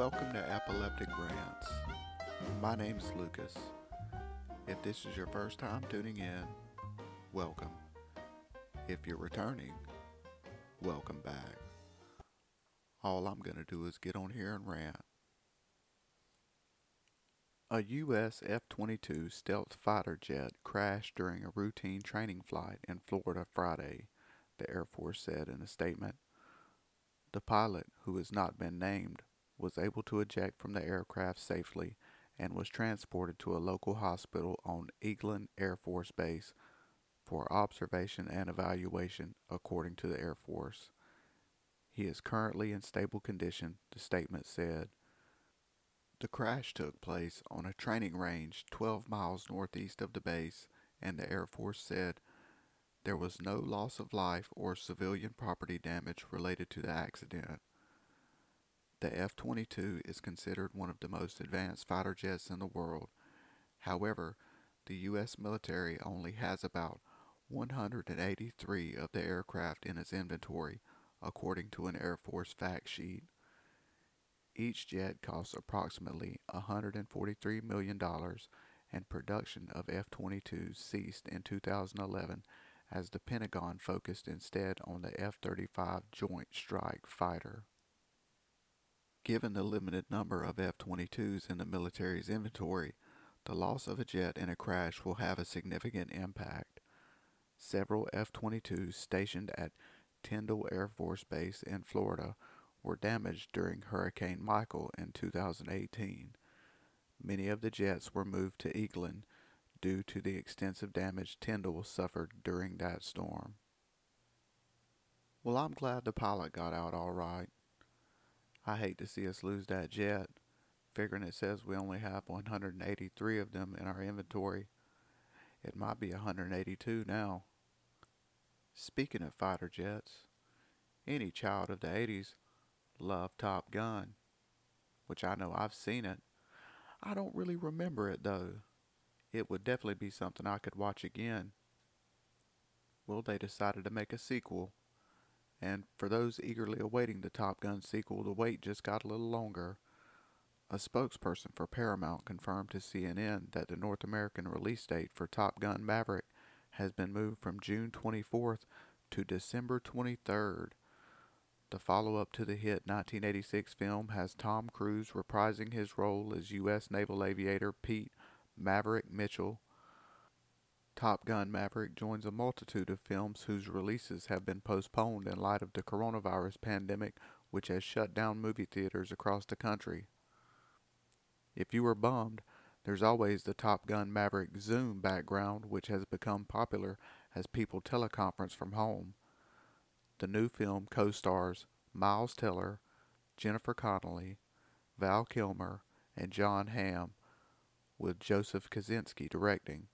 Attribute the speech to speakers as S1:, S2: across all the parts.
S1: Welcome to Epileptic Rants. My name is Lucas. If this is your first time tuning in, welcome. If you're returning, welcome back. All I'm going to do is get on here and rant. A U.S. F 22 stealth fighter jet crashed during a routine training flight in Florida Friday, the Air Force said in a statement. The pilot, who has not been named, was able to eject from the aircraft safely and was transported to a local hospital on Eglin Air Force Base for observation and evaluation, according to the Air Force. He is currently in stable condition, the statement said. The crash took place on a training range 12 miles northeast of the base, and the Air Force said there was no loss of life or civilian property damage related to the accident. The F 22 is considered one of the most advanced fighter jets in the world. However, the U.S. military only has about 183 of the aircraft in its inventory, according to an Air Force fact sheet. Each jet costs approximately $143 million, and production of F 22s ceased in 2011 as the Pentagon focused instead on the F 35 Joint Strike Fighter. Given the limited number of F 22s in the military's inventory, the loss of a jet in a crash will have a significant impact. Several F 22s stationed at Tyndall Air Force Base in Florida were damaged during Hurricane Michael in 2018. Many of the jets were moved to Eglin due to the extensive damage Tyndall suffered during that storm. Well, I'm glad the pilot got out all right. I hate to see us lose that jet, figuring it says we only have 183 of them in our inventory. It might be 182 now. Speaking of fighter jets, any child of the 80s loved Top Gun, which I know I've seen it. I don't really remember it though. It would definitely be something I could watch again. Well, they decided to make a sequel and for those eagerly awaiting the Top Gun sequel, the wait just got a little longer. A spokesperson for Paramount confirmed to CNN that the North American release date for Top Gun Maverick has been moved from June 24th to December 23rd. The follow up to the hit 1986 film has Tom Cruise reprising his role as U.S. naval aviator Pete Maverick Mitchell Top Gun Maverick joins a multitude of films whose releases have been postponed in light of the coronavirus pandemic, which has shut down movie theaters across the country. If you were bummed, there's always the Top Gun Maverick Zoom background, which has become popular as people teleconference from home. The new film co stars Miles Teller, Jennifer Connelly, Val Kilmer, and Jon Hamm, with Joseph Kosinski directing.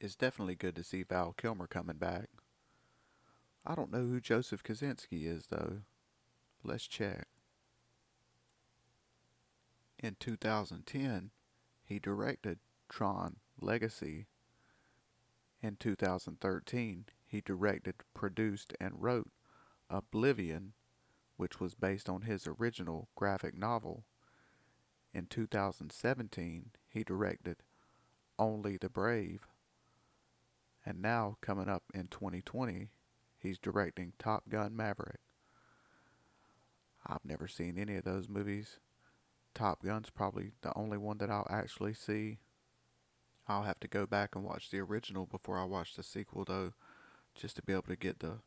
S1: It's definitely good to see Val Kilmer coming back. I don't know who Joseph Kosinski is, though. Let's check. In 2010, he directed Tron Legacy. In 2013, he directed, produced, and wrote Oblivion, which was based on his original graphic novel. In 2017, he directed Only the Brave. And now, coming up in 2020, he's directing Top Gun Maverick. I've never seen any of those movies. Top Gun's probably the only one that I'll actually see. I'll have to go back and watch the original before I watch the sequel, though, just to be able to get the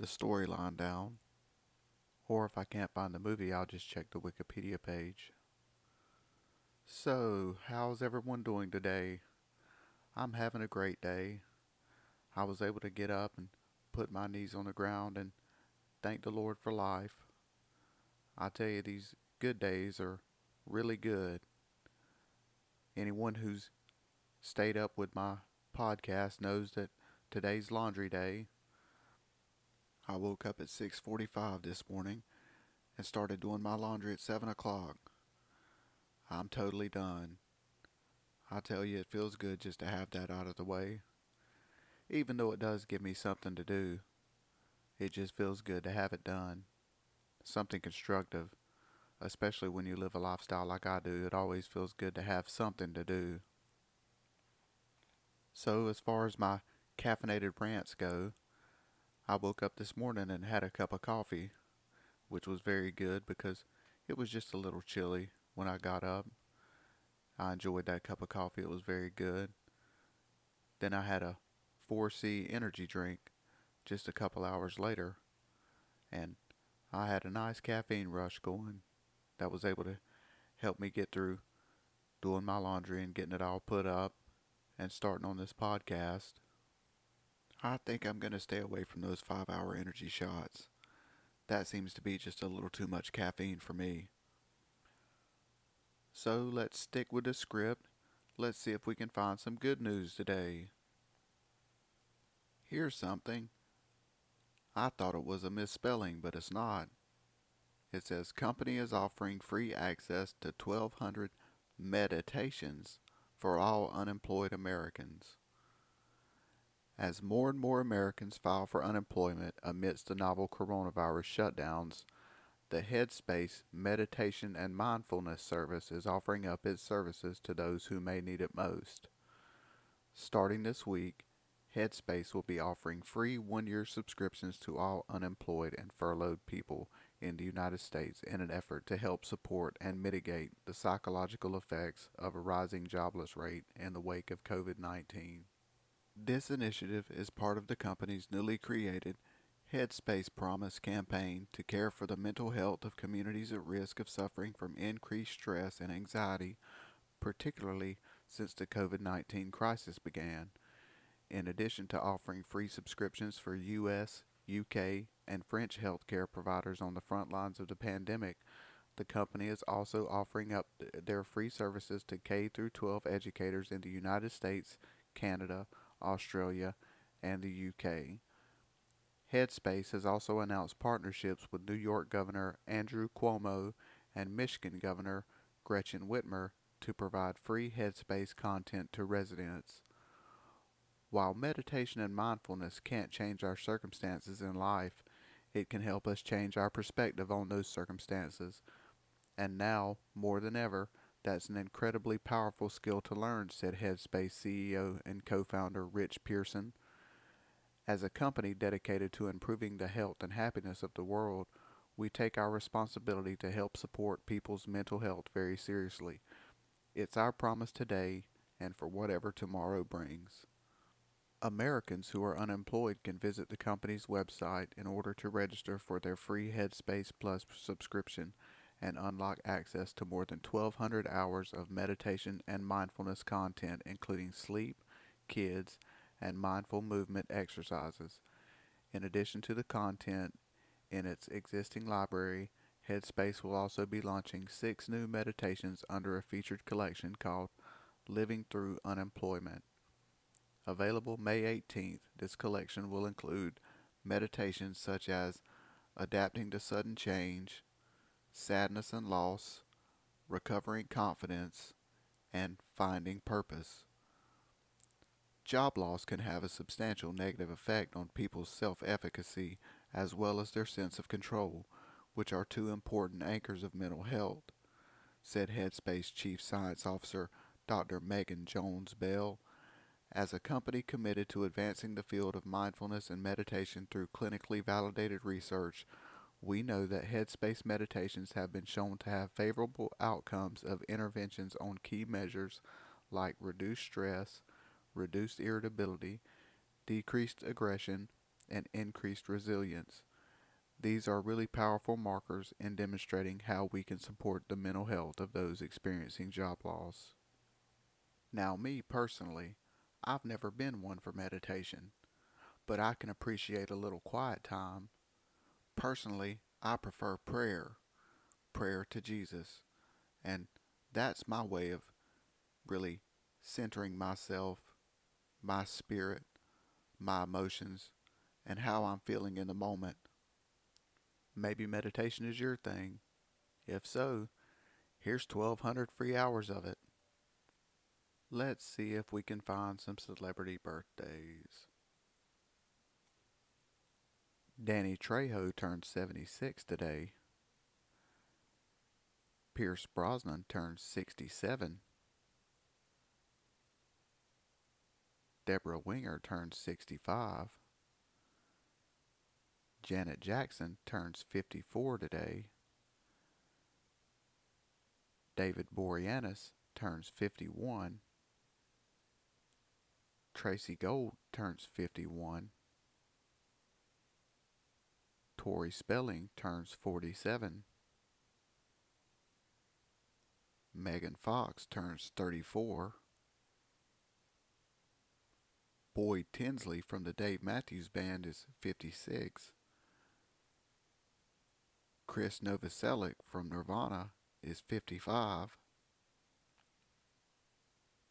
S1: the storyline down. Or if I can't find the movie, I'll just check the Wikipedia page. So, how's everyone doing today? I'm having a great day. I was able to get up and put my knees on the ground and thank the Lord for life. I tell you, these good days are really good. Anyone who's stayed up with my podcast knows that today's laundry day. I woke up at 6:45 this morning and started doing my laundry at 7 o'clock. I'm totally done. I tell you, it feels good just to have that out of the way even though it does give me something to do. It just feels good to have it done. Something constructive. especially when you live a lifestyle like I do. It always feels good to have something to do. So, as far as my caffeinated rants go, I woke up this morning and had a cup of coffee, which was very good because it was just a little chilly when I got up. I enjoyed that cup of coffee, it was very good. Then I had a 4C energy drink just a couple hours later, and I had a nice caffeine rush going that was able to help me get through doing my laundry and getting it all put up and starting on this podcast. I think I'm going to stay away from those five hour energy shots. That seems to be just a little too much caffeine for me. So let's stick with the script. Let's see if we can find some good news today. Here's something. I thought it was a misspelling, but it's not. It says company is offering free access to 1200 meditations for all unemployed Americans. As more and more Americans file for unemployment amidst the novel coronavirus shutdowns, the Headspace Meditation and Mindfulness Service is offering up its services to those who may need it most. Starting this week, Headspace will be offering free one year subscriptions to all unemployed and furloughed people in the United States in an effort to help support and mitigate the psychological effects of a rising jobless rate in the wake of COVID 19. This initiative is part of the company's newly created Headspace Promise campaign to care for the mental health of communities at risk of suffering from increased stress and anxiety, particularly since the COVID 19 crisis began. In addition to offering free subscriptions for U.S., UK, and French healthcare providers on the front lines of the pandemic, the company is also offering up their free services to K through 12 educators in the United States, Canada, Australia, and the UK. Headspace has also announced partnerships with New York Governor Andrew Cuomo and Michigan Governor Gretchen Whitmer to provide free Headspace content to residents. While meditation and mindfulness can't change our circumstances in life, it can help us change our perspective on those circumstances. And now, more than ever, that's an incredibly powerful skill to learn, said Headspace CEO and co founder Rich Pearson. As a company dedicated to improving the health and happiness of the world, we take our responsibility to help support people's mental health very seriously. It's our promise today and for whatever tomorrow brings. Americans who are unemployed can visit the company's website in order to register for their free Headspace Plus subscription and unlock access to more than 1,200 hours of meditation and mindfulness content, including sleep, kids, and mindful movement exercises. In addition to the content in its existing library, Headspace will also be launching six new meditations under a featured collection called Living Through Unemployment. Available May 18th, this collection will include meditations such as adapting to sudden change, sadness and loss, recovering confidence, and finding purpose. Job loss can have a substantial negative effect on people's self efficacy as well as their sense of control, which are two important anchors of mental health, said Headspace Chief Science Officer Dr. Megan Jones Bell as a company committed to advancing the field of mindfulness and meditation through clinically validated research, we know that headspace meditations have been shown to have favorable outcomes of interventions on key measures like reduced stress, reduced irritability, decreased aggression, and increased resilience. These are really powerful markers in demonstrating how we can support the mental health of those experiencing job loss. Now, me personally, I've never been one for meditation, but I can appreciate a little quiet time. Personally, I prefer prayer, prayer to Jesus, and that's my way of really centering myself, my spirit, my emotions, and how I'm feeling in the moment. Maybe meditation is your thing. If so, here's 1200 free hours of it. Let's see if we can find some celebrity birthdays. Danny Trejo turned 76 today. Pierce Brosnan turns 67. Debra Winger turns 65. Janet Jackson turns 54 today. David Boreanaz turns 51. Tracey Gold turns 51. Tori Spelling turns 47. Megan Fox turns 34. Boyd Tinsley from the Dave Matthews Band is 56. Chris Novoselic from Nirvana is 55.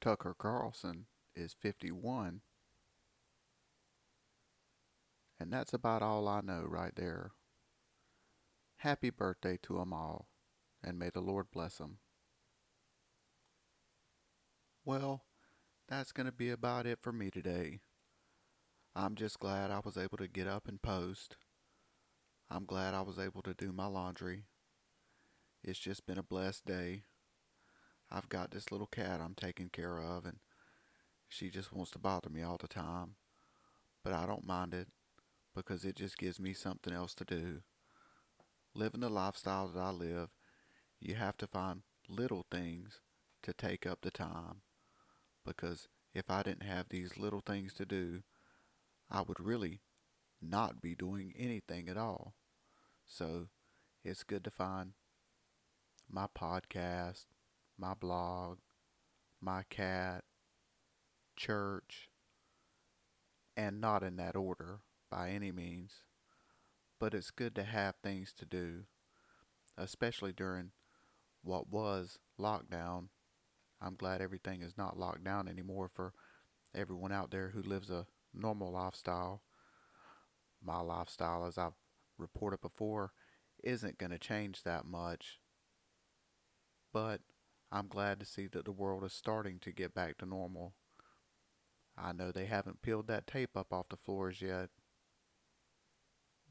S1: Tucker Carlson is 51. And that's about all I know right there. Happy birthday to 'em all, and may the Lord bless 'em. Well, that's going to be about it for me today. I'm just glad I was able to get up and post. I'm glad I was able to do my laundry. It's just been a blessed day. I've got this little cat I'm taking care of, and she just wants to bother me all the time. But I don't mind it because it just gives me something else to do. Living the lifestyle that I live, you have to find little things to take up the time because if I didn't have these little things to do, I would really not be doing anything at all. So it's good to find my podcast, my blog, my cat, church, and not in that order by any means. But it's good to have things to do, especially during what was lockdown I'm glad everything is not locked down anymore for everyone out there who lives a normal lifestyle. My lifestyle, as I've reported before, isn't going to change that much. But I'm glad to see that the world is starting to get back to normal. I know they haven't peeled that tape up off the floors yet.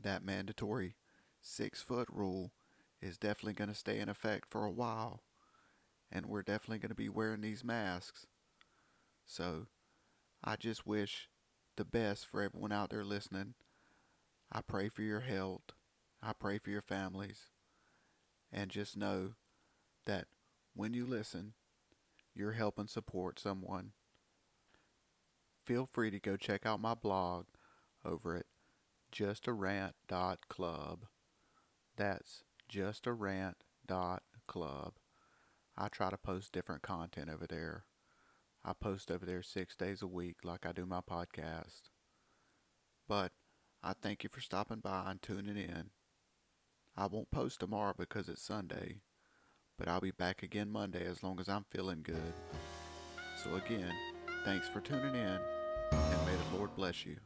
S1: That mandatory six foot rule is definitely going to stay in effect for a while and we're definitely going to be wearing these masks. So I just wish the best for everyone out there listening. I pray for your health. I pray for your families. And just know that when you listen, you're helping support someone. Feel free to go check out my blog over at justarant.club. That's justarant.club. I try to post different content over there. I post over there six days a week like I do my podcast. But I thank you for stopping by and tuning in. I won't post tomorrow because it's Sunday, but I'll be back again Monday as long as I'm feeling good. So again, thanks for tuning in, Lord bless you.